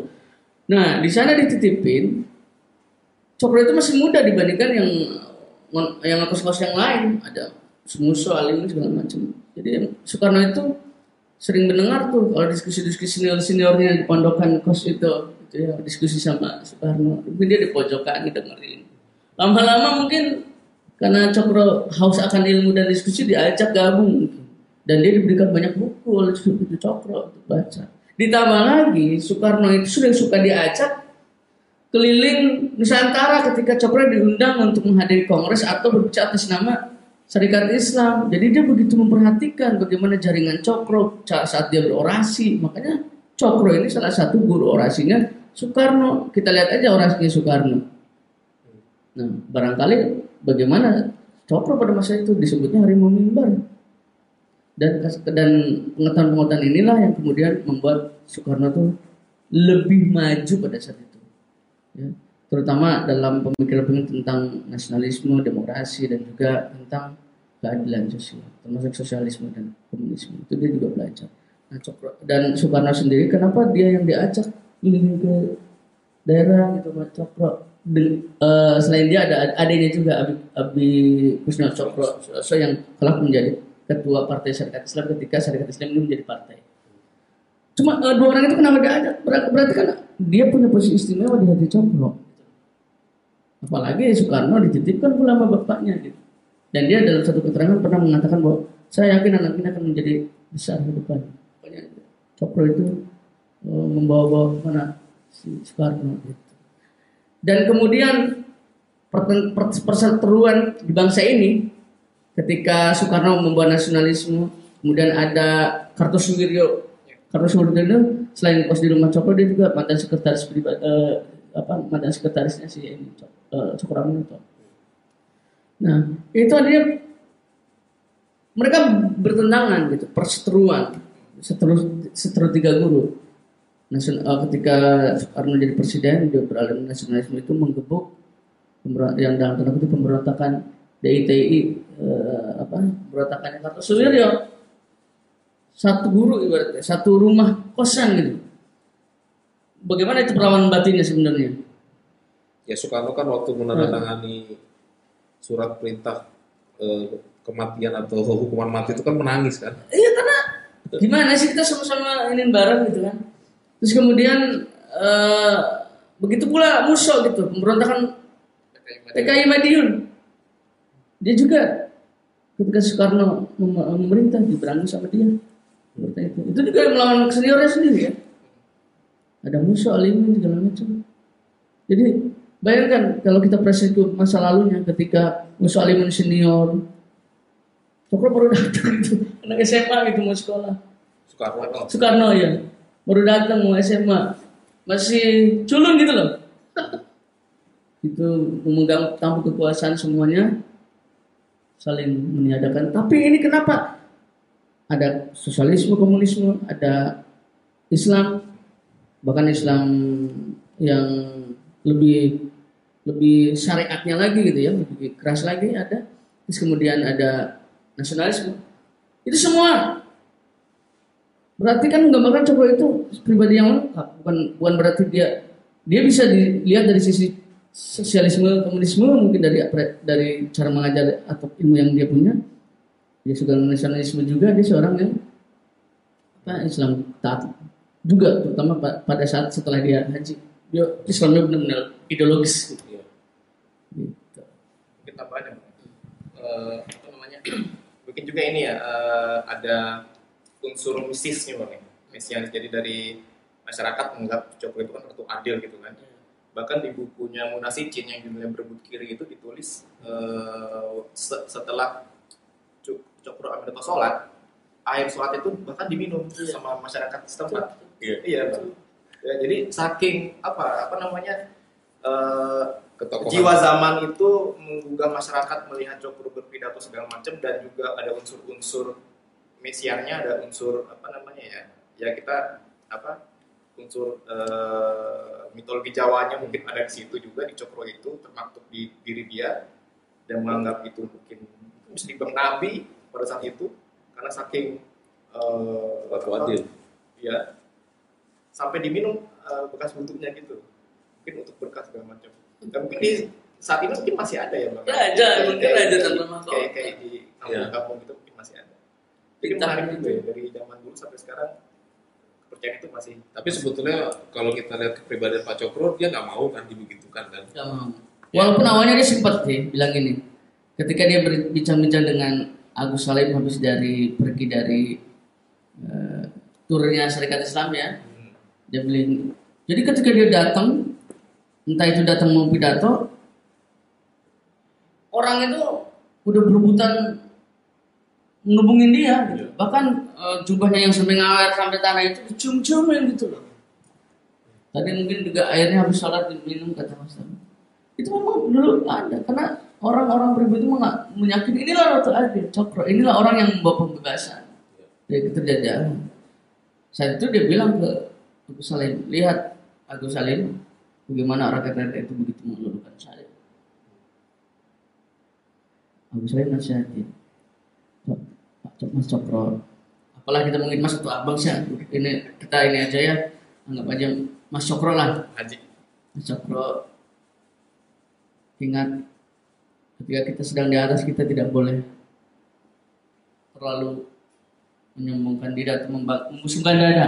Nah di sana dititipin Cokro itu masih muda dibandingkan yang yang kos-kos yang lain ada Sumuso, Alim segala macam. Jadi Soekarno itu sering mendengar tuh kalau diskusi-diskusi senior seniornya di pondokan kos itu, itu ya diskusi sama Soekarno. Mungkin dia di pojokan dengerin. Lama-lama mungkin karena Cokro haus akan ilmu dan diskusi diajak gabung dan dia diberikan banyak buku oleh Cokro untuk baca. Ditambah lagi Soekarno itu sudah suka diajak keliling Nusantara ketika Cokro diundang untuk menghadiri kongres atau berbicara atas nama Serikat Islam. Jadi dia begitu memperhatikan bagaimana jaringan Cokro saat dia berorasi. Makanya Cokro ini salah satu guru orasinya Soekarno. Kita lihat aja orasinya Soekarno. Nah, barangkali bagaimana Cokro pada masa itu disebutnya harimau mimbar. Dan dan pengetahuan-pengetahuan inilah yang kemudian membuat Soekarno tuh lebih maju pada saat itu. Ya. Terutama dalam pemikiran-pemikiran tentang nasionalisme, demokrasi dan juga tentang keadilan sosial, termasuk sosialisme dan komunisme. Itu dia juga belajar. Nah, Cokro dan Soekarno sendiri kenapa dia yang diajak keliling ke daerah gitu Mas Cokro de- eh, selain dia ada adanya juga Abi, Abi Kusnal Cokro so yang kelak menjadi ketua Partai Syarikat Islam ketika Syarikat Islam ini menjadi partai. Cuma eh, dua orang itu kenapa dia ada? Berarti, berarti kan dia punya posisi istimewa di hati Cokro. Apalagi Soekarno dititipkan pula sama bapaknya gitu. Dan dia dalam satu keterangan pernah mengatakan bahwa saya yakin anak ini akan menjadi besar ke depan. Pokoknya Cokro itu eh, membawa-bawa mana si Soekarno gitu. Dan kemudian perseteruan di bangsa ini ketika Soekarno membawa nasionalisme, kemudian ada Kartosuwiryo. Kartosuwiryo selain kos di rumah Cokro dia juga mantan sekretaris pribadi eh, apa mantan sekretarisnya si ini eh, Cokro. Nah, itu artinya mereka bertentangan gitu, perseteruan, seteru, seteru tiga guru. Nasion, eh, ketika Soekarno jadi presiden, dia beralih nasionalisme itu menggebuk yang dalam tanda kutip pemberontakan DITI eh, apa pemberontakannya Kartosuwiryo satu guru ibaratnya satu rumah kosan gitu. Bagaimana itu perlawanan batinnya sebenarnya? Ya Soekarno kan waktu menandatangani surat perintah eh, kematian atau hukuman mati itu kan menangis kan. iya karena gimana sih kita sama-sama ingin bareng gitu kan? Terus kemudian eh, begitu pula Muso gitu pemberontakan PKI Madiun. Dia juga ketika Soekarno mem- memerintah diberangus sama dia seperti itu. Itu juga melawan seniornya sendiri ya. Ada Muso Alimin segala macam. Jadi bayangkan kalau kita ke masa lalunya ketika Muso Alimin senior. Cokro baru datang gitu anak SMA gitu mau sekolah. Soekarno. Soekarno ya baru datang mau SMA masih culun gitu loh. Itu memegang tampuk kekuasaan semuanya. Saling meniadakan. Tapi ini kenapa ada sosialisme komunisme ada Islam. Bahkan Islam yang lebih lebih syariatnya lagi gitu ya lebih keras lagi ada. Terus kemudian ada nasionalisme. Itu semua. Berarti kan menggambarkan Cokro itu pribadi yang lengkap. Bukan bukan berarti dia dia bisa dilihat dari sisi sosialisme komunisme mungkin dari dari cara mengajar atau ilmu yang dia punya dia suka nasionalisme juga dia seorang yang apa Islam taat juga terutama pa- pada saat setelah dia haji dia Islamnya benar-benar ideologis gitu. Iya. Gitu. tambahan ya Eh, apa namanya mungkin juga ini ya eh, ada unsur mistisnya bang ya mesianis jadi dari masyarakat menganggap Cokro itu kan ratu adil gitu kan bahkan di bukunya Munasicin yang judulnya berebut kiri itu ditulis se- setelah Cokro Aminoto sholat air sholat itu bahkan diminum sama masyarakat setempat Iya. iya Bang. Ya, jadi saking apa apa namanya eh, Ketokohan. jiwa zaman itu menggugah masyarakat melihat Cokro berpidato segala macam dan juga ada unsur-unsur mesiannya ada unsur apa namanya ya ya kita apa unsur eh, mitologi Jawanya mungkin ada di situ juga di Cokro itu termaktub di diri dia dan menganggap itu mungkin bisa dibilang nabi pada saat itu karena saking eh, adil. ya sampai diminum eh, bekas bentuknya gitu mungkin untuk berkas segala macam dan mungkin di saat ini mungkin masih ada ya bang Raja, Kayak- mungkin kayak- raja tanpa kayak kayak di Iya. kampung-kampung gitu mungkin masih ada jadi Hitam menarik juga ya dari zaman dulu sampai sekarang kepercayaan itu masih Tapi sebetulnya kalau kita lihat kepribadian Pak Cokro dia nggak mau kan dibegitukan kan. Mau. Walaupun awalnya dia sempat sih bilang ini. Ketika dia berbincang-bincang dengan Agus Salim habis dari pergi dari eh, turnya Serikat Islam ya, dia bilang. Jadi ketika dia datang, entah itu datang mau pidato, orang itu udah berebutan menghubungin dia gitu. Bahkan eh, jubahnya yang sampai ngawer sampai tanah itu dicium-ciumin gitu loh. Tadi mungkin juga airnya habis sholat diminum kata Mas. Itu memang dulu ada karena orang-orang pribumi itu meyakini inilah Ratu Adil, Cokro, inilah orang yang membawa pembebasan. Dari keterjajahan. Saat itu dia bilang ke Agus Salim, lihat Agus Salim bagaimana rakyat-rakyat itu begitu mengeluarkan saya. Agus Salim nasihatin, Cok, Pak Cok Mas Cokro, apalah kita mungkin mas atau abang sih, ini kita ini aja ya, anggap aja Mas Cokro lah, haji. Mas Cokro ingat ketika kita sedang di atas kita tidak boleh terlalu menyombongkan diri atau membusungkan dada.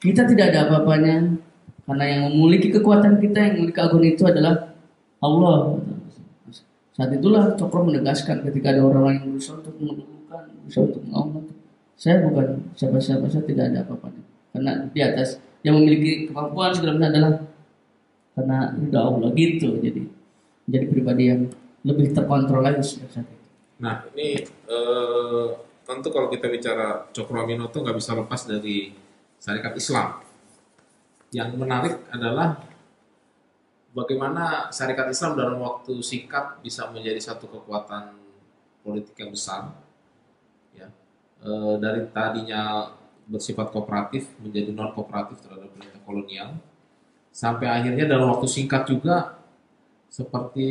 Kita tidak ada apa-apanya karena yang memiliki kekuatan kita yang memiliki agung itu adalah Allah. Saat itulah Cokro menegaskan ketika ada orang yang berusaha untuk menundukkan, berusaha untuk mengawal. Saya bukan siapa-siapa, saya tidak ada apa-apanya. Karena di atas yang memiliki kemampuan segala adalah karena ridha Allah gitu. Jadi menjadi pribadi yang lebih terkontrol lagi. Nah, ini eh, tentu kalau kita bicara Cokro Aminoto nggak bisa lepas dari syarikat Islam. Yang menarik adalah bagaimana syarikat Islam dalam waktu singkat bisa menjadi satu kekuatan politik yang besar. Ya, Eh, dari tadinya bersifat kooperatif menjadi non kooperatif terhadap pemerintah kolonial, sampai akhirnya dalam waktu singkat juga seperti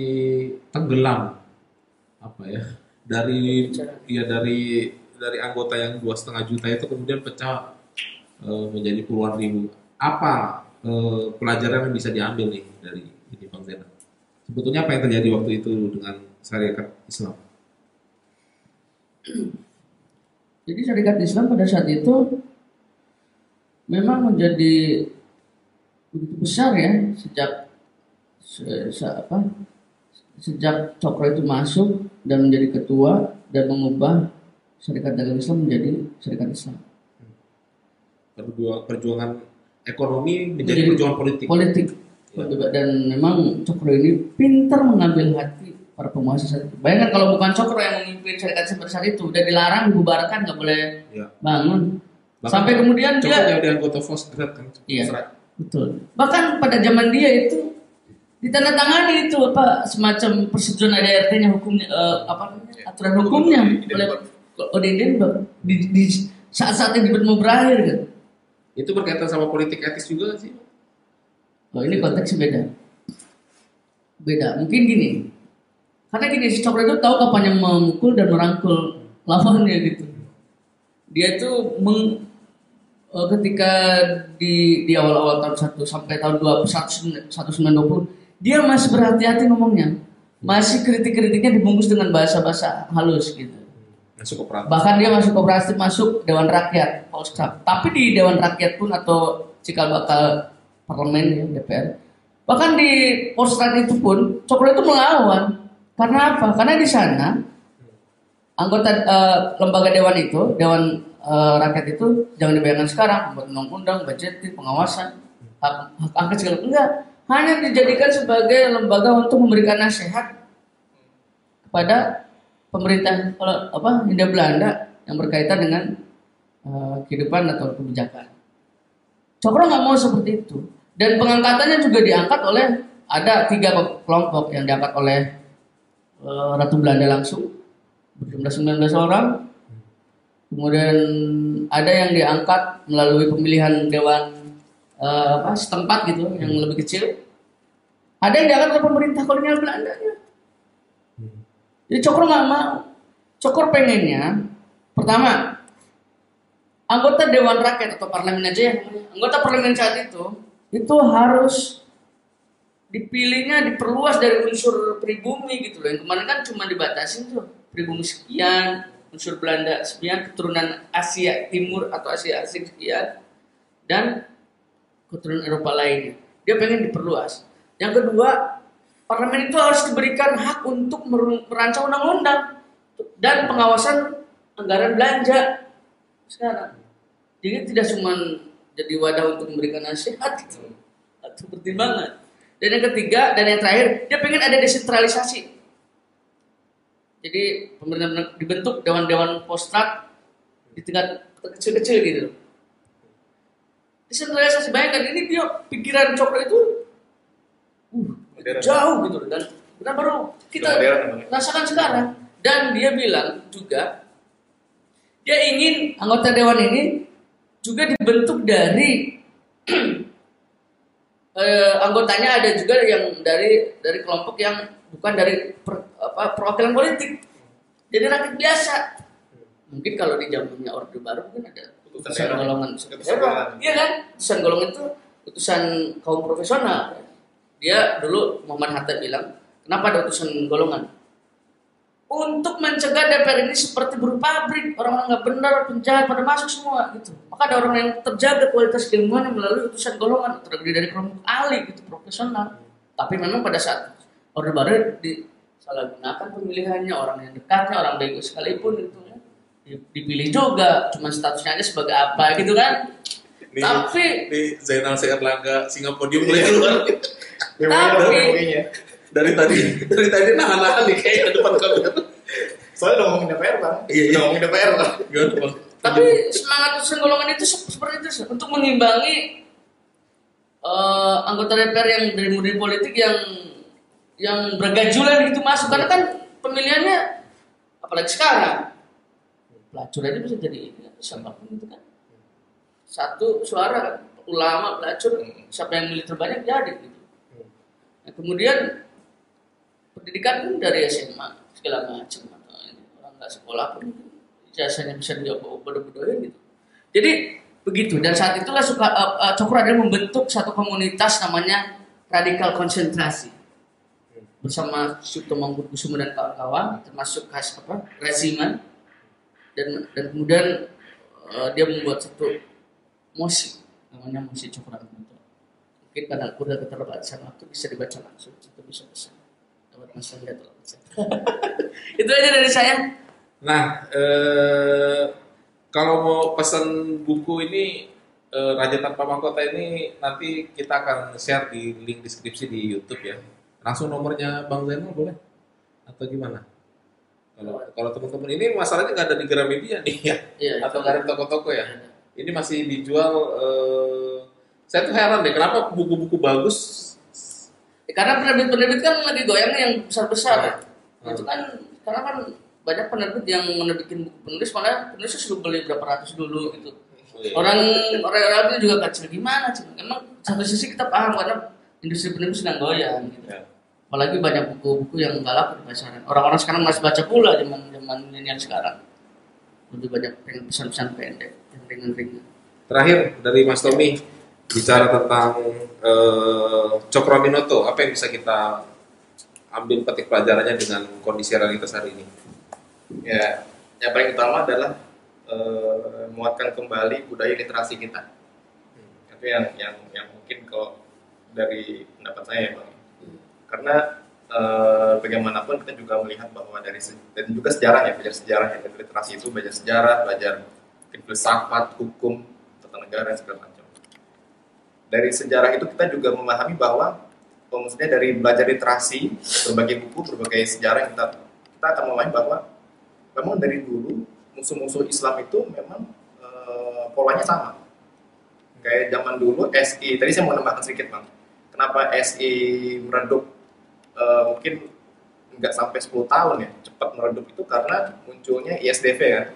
tenggelam. Apa ya? Dari ya dari dari anggota yang dua setengah juta itu kemudian pecah eh, menjadi puluhan ribu. Apa eh, pelajaran yang bisa diambil nih dari ini bang Zena sebetulnya apa yang terjadi waktu itu dengan syarikat Islam? Jadi syarikat Islam pada saat itu memang menjadi begitu besar ya sejak se- se- apa sejak Cokro itu masuk dan menjadi ketua dan mengubah syarikat dagang Islam menjadi syarikat Islam Perjuang- perjuangan ekonomi menjadi Menjadi perjuangan politik politik Ya. dan memang Cokro ini pintar mengambil hati para penguasa saat itu. Bayangkan kalau bukan Cokro yang memimpin syarikat Islam saat itu udah dilarang dibubarkan nggak boleh Ya. bangun Bahkan sampai kemudian Cokro dia jadi anggota Fosgrat kan Iya. Betul. Bahkan pada zaman dia itu ditandatangani itu apa semacam persetujuan ADRT-nya hukumnya eh, apa namanya aturan hukumnya oleh ODD di, di saat-saat yang mau berakhir kan. itu berkaitan sama politik etis juga sih Oh ini konteksnya beda. Beda. Mungkin gini. Karena gini si Cokro itu tahu kapan yang memukul dan merangkul lawannya gitu. Dia itu meng, eh, ketika di di awal-awal tahun 1 sampai tahun 2 1920 dia masih berhati-hati ngomongnya. Masih kritik-kritiknya dibungkus dengan bahasa-bahasa halus gitu. masuk kooperatif Bahkan dia masuk kooperatif masuk Dewan Rakyat, Polstra. Tapi di Dewan Rakyat pun atau cikal bakal parlemen ya, DPR. Bahkan di Polstra itu pun Cokro itu melawan. Karena apa? Karena di sana anggota eh, lembaga dewan itu, Dewan eh, Rakyat itu jangan dibayangkan sekarang buat undang-undang, budgeting, pengawasan, hak, hak angket segala enggak. Hanya dijadikan sebagai lembaga untuk memberikan nasihat kepada pemerintah kalau apa Hindia Belanda yang berkaitan dengan eh, kehidupan atau kebijakan. Cokro nggak mau seperti itu dan pengangkatannya juga diangkat oleh ada tiga kelompok yang diangkat oleh eh, Ratu Belanda langsung berjumlah 19 orang. Kemudian ada yang diangkat melalui pemilihan dewan eh, apa setempat gitu yang lebih kecil. Ada yang diangkat oleh pemerintah kolonial Belanda. Jadi Cokro nggak mau. Cokro pengennya, pertama, anggota Dewan Rakyat atau parlemen aja ya, anggota parlemen saat itu, itu harus dipilihnya diperluas dari unsur pribumi gitu loh. Yang kemarin kan cuma dibatasin tuh pribumi sekian, unsur Belanda sekian, keturunan Asia Timur atau Asia Asing sekian, dan keturunan Eropa lainnya. Dia pengen diperluas. Yang kedua, parlemen itu harus diberikan hak untuk mer- merancang undang-undang dan pengawasan anggaran belanja sekarang. Jadi tidak cuma jadi wadah untuk memberikan nasihat gitu, atau pertimbangan. Dan yang ketiga dan yang terakhir, dia pengen ada desentralisasi. Jadi pemerintah dibentuk dewan-dewan postrat di tingkat kecil-kecil gitu. Desentralisasi bayangkan ini dia pikiran cokro itu uh, Modern. jauh gitu dan dan baru kita modern rasakan sekarang. Dan dia bilang juga dia ingin anggota dewan ini juga dibentuk dari eh, anggotanya ada juga yang dari dari kelompok yang bukan dari per- apa, perwakilan politik. Jadi rakyat biasa. Mungkin kalau di zamannya orde baru mungkin ada Utusan golongan daerah. golongan. iya kan utusan golongan itu utusan kaum profesional dia dulu Muhammad Hatta bilang Kenapa ada utusan golongan? Untuk mencegah DPR ini seperti buruh pabrik, orang-orang nggak benar, penjahat pada masuk semua gitu. Maka ada orang yang terjaga kualitas ilmuannya melalui utusan golongan terdiri dari kelompok ahli gitu, profesional. Tapi memang pada saat Orde Baru disalahgunakan pemilihannya orang yang dekatnya, orang bego sekalipun itu. Dipilih juga, cuma statusnya aja sebagai apa gitu kan. Nih, Tapi- nih Zainal Erlangga Singapodium mulai keluar Tapi- Tapi dari tadi dari tadi nahan-nahan nih kayak depan kamera. soalnya udah ngomongin DPR bang, Iya, iya. udah ngomongin DPR bang. Gimana bang? Tapi semangat utusan golongan itu se- seperti itu untuk mengimbangi eh, anggota DPR yang dari murid politik yang yang bergajulan gitu masuk karena kan pemilihannya apalagi sekarang pelacur aja bisa jadi siapa pun gitu kan. Satu suara ulama pelacur siapa yang milih terbanyak jadi gitu. Nah, kemudian pendidikan kan dari SMA segala macam atau ini orang nggak sekolah pun jasanya bisa dia bodoh-bodohin gitu. Jadi begitu. Dan saat itulah suka uh, uh, Cokro ada membentuk satu komunitas namanya radikal konsentrasi. Bersama Suto Mangkukusumo dan kawan-kawan termasuk khas apa Raziman dan dan kemudian uh, dia membuat satu musik namanya musik Cokro Aminoto mungkin karena udah keterbatasan waktu bisa dibaca langsung atau bisa pesan lewat Mas saya. itu aja dari saya Nah, eh, kalau mau pesan buku ini eh, Raja Tanpa Mahkota ini nanti kita akan share di link deskripsi di YouTube ya. Langsung nomornya Bang Zainal boleh? Atau gimana? Kalau kalau teman-teman ini masalahnya nggak ada di Gramedia nih ya, Iya, atau nggak ada di toko-toko ya. Ini masih dijual. eh, saya tuh heran deh, kenapa buku-buku bagus Ya, karena penerbit-penerbit kan lagi goyangnya yang besar-besar. Hmm. Itu kan karena kan banyak penerbit yang menerbitin buku penulis malah penulisnya sudah beli berapa ratus dulu gitu. Oh, iya. Orang orang itu juga kecil gimana sih? Emang satu sisi kita paham karena industri penulis sedang goyang gitu. Ya. Apalagi banyak buku-buku yang nggak laku di pasaran. Orang-orang sekarang masih baca pula zaman zaman milenial sekarang. Lebih banyak pengen pesan-pesan pendek yang ringan-ringan. Terakhir dari Mas Tommy bicara tentang eh, Cokro Aminoto, apa yang bisa kita ambil petik pelajarannya dengan kondisi realitas hari ini? Ya, yang paling utama adalah eh, menguatkan kembali budaya literasi kita. Itu yang yang yang mungkin kalau dari pendapat saya ya bang. Karena eh, bagaimanapun kita juga melihat bahwa dari dan juga sejarah ya belajar sejarah ya dari literasi itu belajar sejarah, belajar filsafat, hukum, tata negara dan segala macam. Dari sejarah itu kita juga memahami bahwa maksudnya dari belajar literasi, berbagai buku, berbagai sejarah yang kita kita akan memahami bahwa memang dari dulu musuh-musuh Islam itu memang eh, polanya sama. Kayak zaman dulu SI, tadi saya mau nambahkan sedikit bang. Kenapa SI meredup eh, mungkin nggak sampai 10 tahun ya, cepat meredup itu karena munculnya ISDV kan.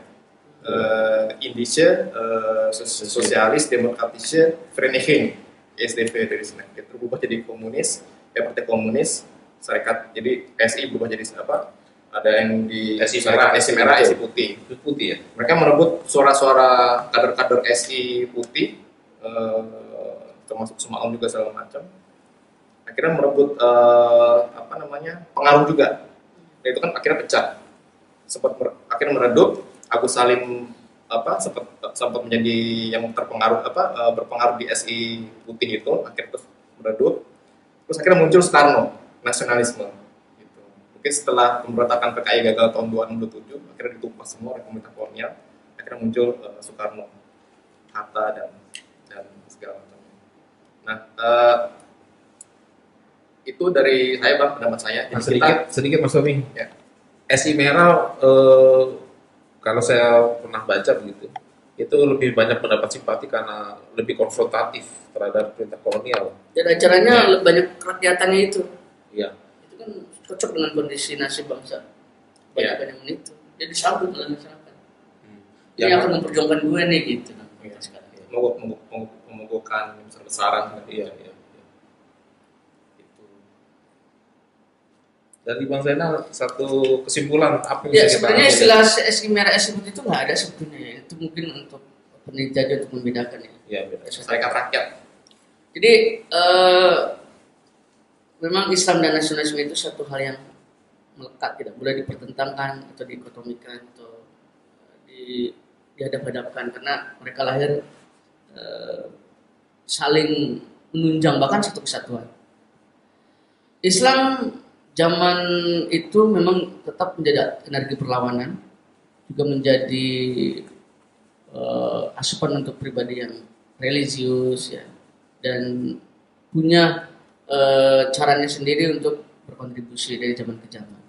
Eh, Indische eh, Sos- Sosialis Demokratische Vereniging ISDV dari sana. Itu berubah jadi komunis, ya partai komunis, serikat jadi SI berubah jadi apa? Ada yang di SI merah, SI merah, SI putih putih ya? mereka merebut suara-suara kader-kader SI putih eh, termasuk Sumaun juga segala macam akhirnya merebut eh, apa namanya pengaruh juga. Dan itu kan akhirnya pecah. Sempat mer- akhirnya meredup Agus Salim apa sempat sempat menjadi yang terpengaruh apa eh, berpengaruh di SI putih itu akhirnya terus meredup. Terus akhirnya muncul Soekarno nasionalisme gitu. mungkin setelah pemberontakan PKI gagal tahun 2027 akhirnya ditumpas semua oleh pemerintah kolonial akhirnya muncul eh, Soekarno. Hatta dan dan segala macam nah eh, itu dari saya bang pendapat saya Nah, Jadi sedikit, kita sedikit Mas Tommy. Ya. SI Merah, eh, kalau saya pernah baca begitu, itu lebih banyak mendapat simpati karena lebih konfrontatif terhadap perintah kolonial. Dan acaranya banyak kerakyaatannya itu. Iya. Itu kan cocok dengan kondisi nasib bangsa. Banyak banyak itu. Jadi disambut oleh masyarakat. Ini Yang- yang akan memperjuangkan gue nih gitu. Sekarang. mogok mogok mogok- memogokkan besar-besaran Iya, iya. Itu. Dari Bang Zainal satu kesimpulan apa yang Ya sebenarnya istilah SI putih itu nggak ada sebetulnya. ya. Itu mungkin untuk peneliti aja untuk membedakan ya. Iya. Serikat rakyat Jadi eh, memang Islam dan nasionalisme itu satu hal yang melekat tidak boleh dipertentangkan atau dikotomikan atau eh, di dihadap-hadapkan karena mereka lahir eh, saling menunjang bahkan satu kesatuan. Islam zaman itu memang tetap menjadi energi perlawanan juga menjadi eh, asupan untuk pribadi yang religius ya dan punya eh, caranya sendiri untuk berkontribusi dari zaman ke zaman.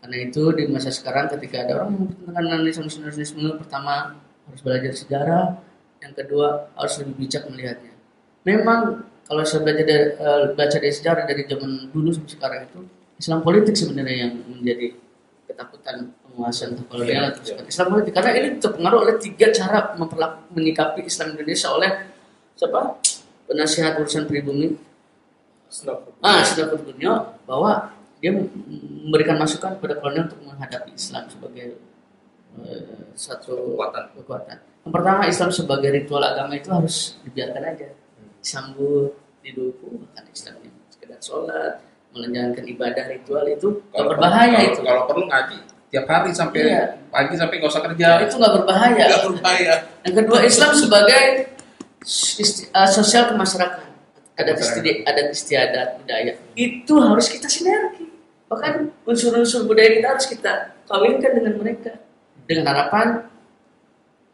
Karena itu di masa sekarang ketika ada orang yang mempertentangkan nasionalisme pertama harus belajar sejarah, yang kedua harus lebih bijak melihatnya. Memang kalau saya belajar dari, eh, baca dari sejarah dari zaman dulu sampai sekarang itu Islam politik sebenarnya yang menjadi ketakutan penguasaan kolonial atau Iya, iya. Islam politik karena ini terpengaruh oleh tiga cara menyikapi Islam Indonesia oleh siapa penasihat urusan pribumi ah sudah Kunyo bahwa dia memberikan masukan kepada kolonial untuk menghadapi Islam sebagai eh, satu Kekuatan. kekuatan. Yang pertama Islam sebagai ritual agama itu harus dibiarkan aja disambut didukung bahkan Islam yang sekedar sholat menjalankan ibadah ritual itu nggak berbahaya kalau, itu Kalau perlu ngaji tiap hari sampai Iya. pagi sampai nggak usah kerja. itu nggak berbahaya Nggak berbahaya. yang kedua Islam sebagai isti- uh, sosial kemasyarakatan adat istiadat adat istiadat budaya itu harus kita sinergi bahkan unsur-unsur budaya kita harus kita kawinkan dengan mereka dengan harapan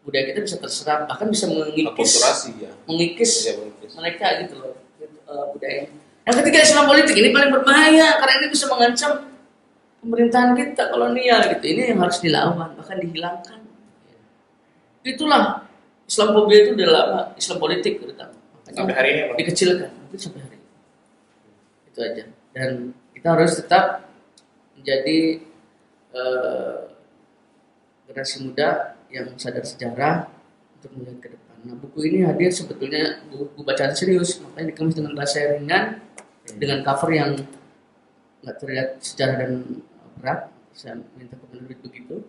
budaya kita bisa terserap bahkan bisa mengikis Akulturasi ya. mengikis mengikis. mereka gitu loh gitu, uh, budaya yang ketiga Islam politik ini paling berbahaya karena ini bisa mengancam pemerintahan kita kolonial gitu. Ini yang harus dilawan bahkan dihilangkan. Itulah Islamophobia itu udah lama Islam politik terutama Sampai hari ini Bang. dikecilkan mungkin sampai hari ini. Itu aja. Dan kita harus tetap menjadi eh, generasi muda yang sadar sejarah untuk melihat ke depan. Nah buku ini hadir sebetulnya buku, bacaan serius makanya dikemas dengan bahasa yang ringan dengan cover yang nggak terlihat sejarah dan berat. Saya minta ke penerbit begitu.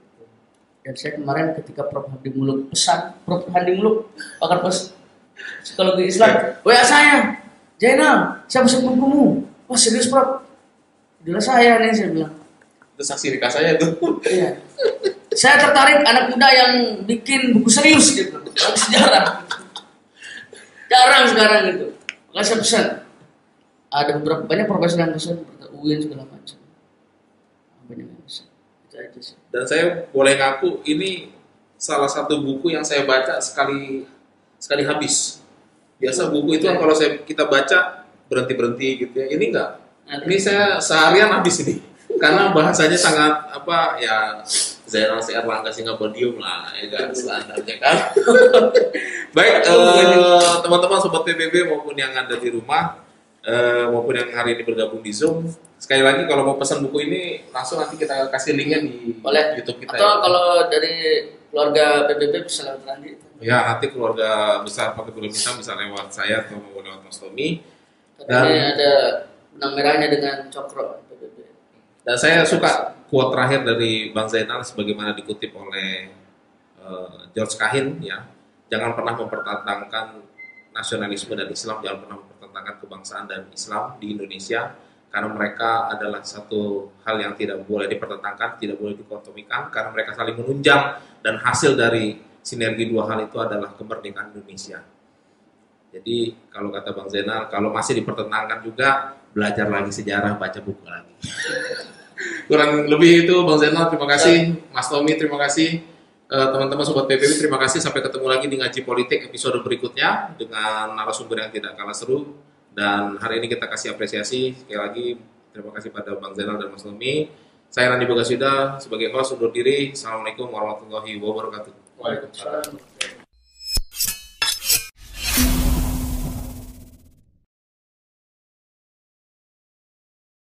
Dan saya kemarin ketika Prof. Hadi Muluk pesan, Prof. Hadi Muluk pakar pos psikologi Islam, WA saya, Jainal, saya pesan bukumu. Wah serius Prof? Itulah saya nih saya bilang. Itu saksi nikah saya tuh. Iya. Saya tertarik anak muda yang bikin buku serius gitu, buku sejarah. Jarang sekarang gitu. Makanya saya pesan. Ada beberapa banyak profesor yang pesan, UIN segala macam. Banyak yang pesan. Itu aja sih. Dan saya boleh ngaku ini salah satu buku yang saya baca sekali sekali habis. Biasa buku itu kan kalau saya kita baca berhenti berhenti gitu ya. Ini enggak. Ini saya seharian habis ini. Karena bahasanya sangat apa ya Zainal Si Erlangga Singapodium lah ya kan standarnya kan. Baik eh, teman-teman sobat PBB maupun yang ada di rumah eh, maupun yang hari ini bergabung di Zoom. Sekali lagi kalau mau pesan buku ini langsung nanti kita kasih linknya di Boleh. YouTube kita Atau ya. kalau dari keluarga PBB bisa lewat nanti. Ya nanti keluarga besar Pakai Belum Hitam bisa lewat saya atau lewat Mas Tommy. Dan- ini ada benang merahnya dengan cokro. Dan saya suka quote terakhir dari Bang Zainal sebagaimana dikutip oleh eh, George Kahin ya. Jangan pernah mempertentangkan nasionalisme dan Islam, jangan pernah mempertentangkan kebangsaan dan Islam di Indonesia karena mereka adalah satu hal yang tidak boleh dipertentangkan, tidak boleh dikotomikan karena mereka saling menunjang dan hasil dari sinergi dua hal itu adalah kemerdekaan Indonesia. Jadi kalau kata Bang Zainal, kalau masih dipertentangkan juga belajar lagi sejarah, baca buku lagi. Kurang lebih itu Bang Zainal, terima kasih. Mas Tommy, terima kasih. Eh, Teman-teman Sobat PPB, terima kasih. Sampai ketemu lagi di Ngaji Politik episode berikutnya dengan narasumber yang tidak kalah seru. Dan hari ini kita kasih apresiasi. Sekali lagi, terima kasih pada Bang Zainal dan Mas Tommy. Saya Randi Bogaswida sebagai host undur diri. Assalamualaikum warahmatullahi wabarakatuh. Waalaikumsalam. Salam.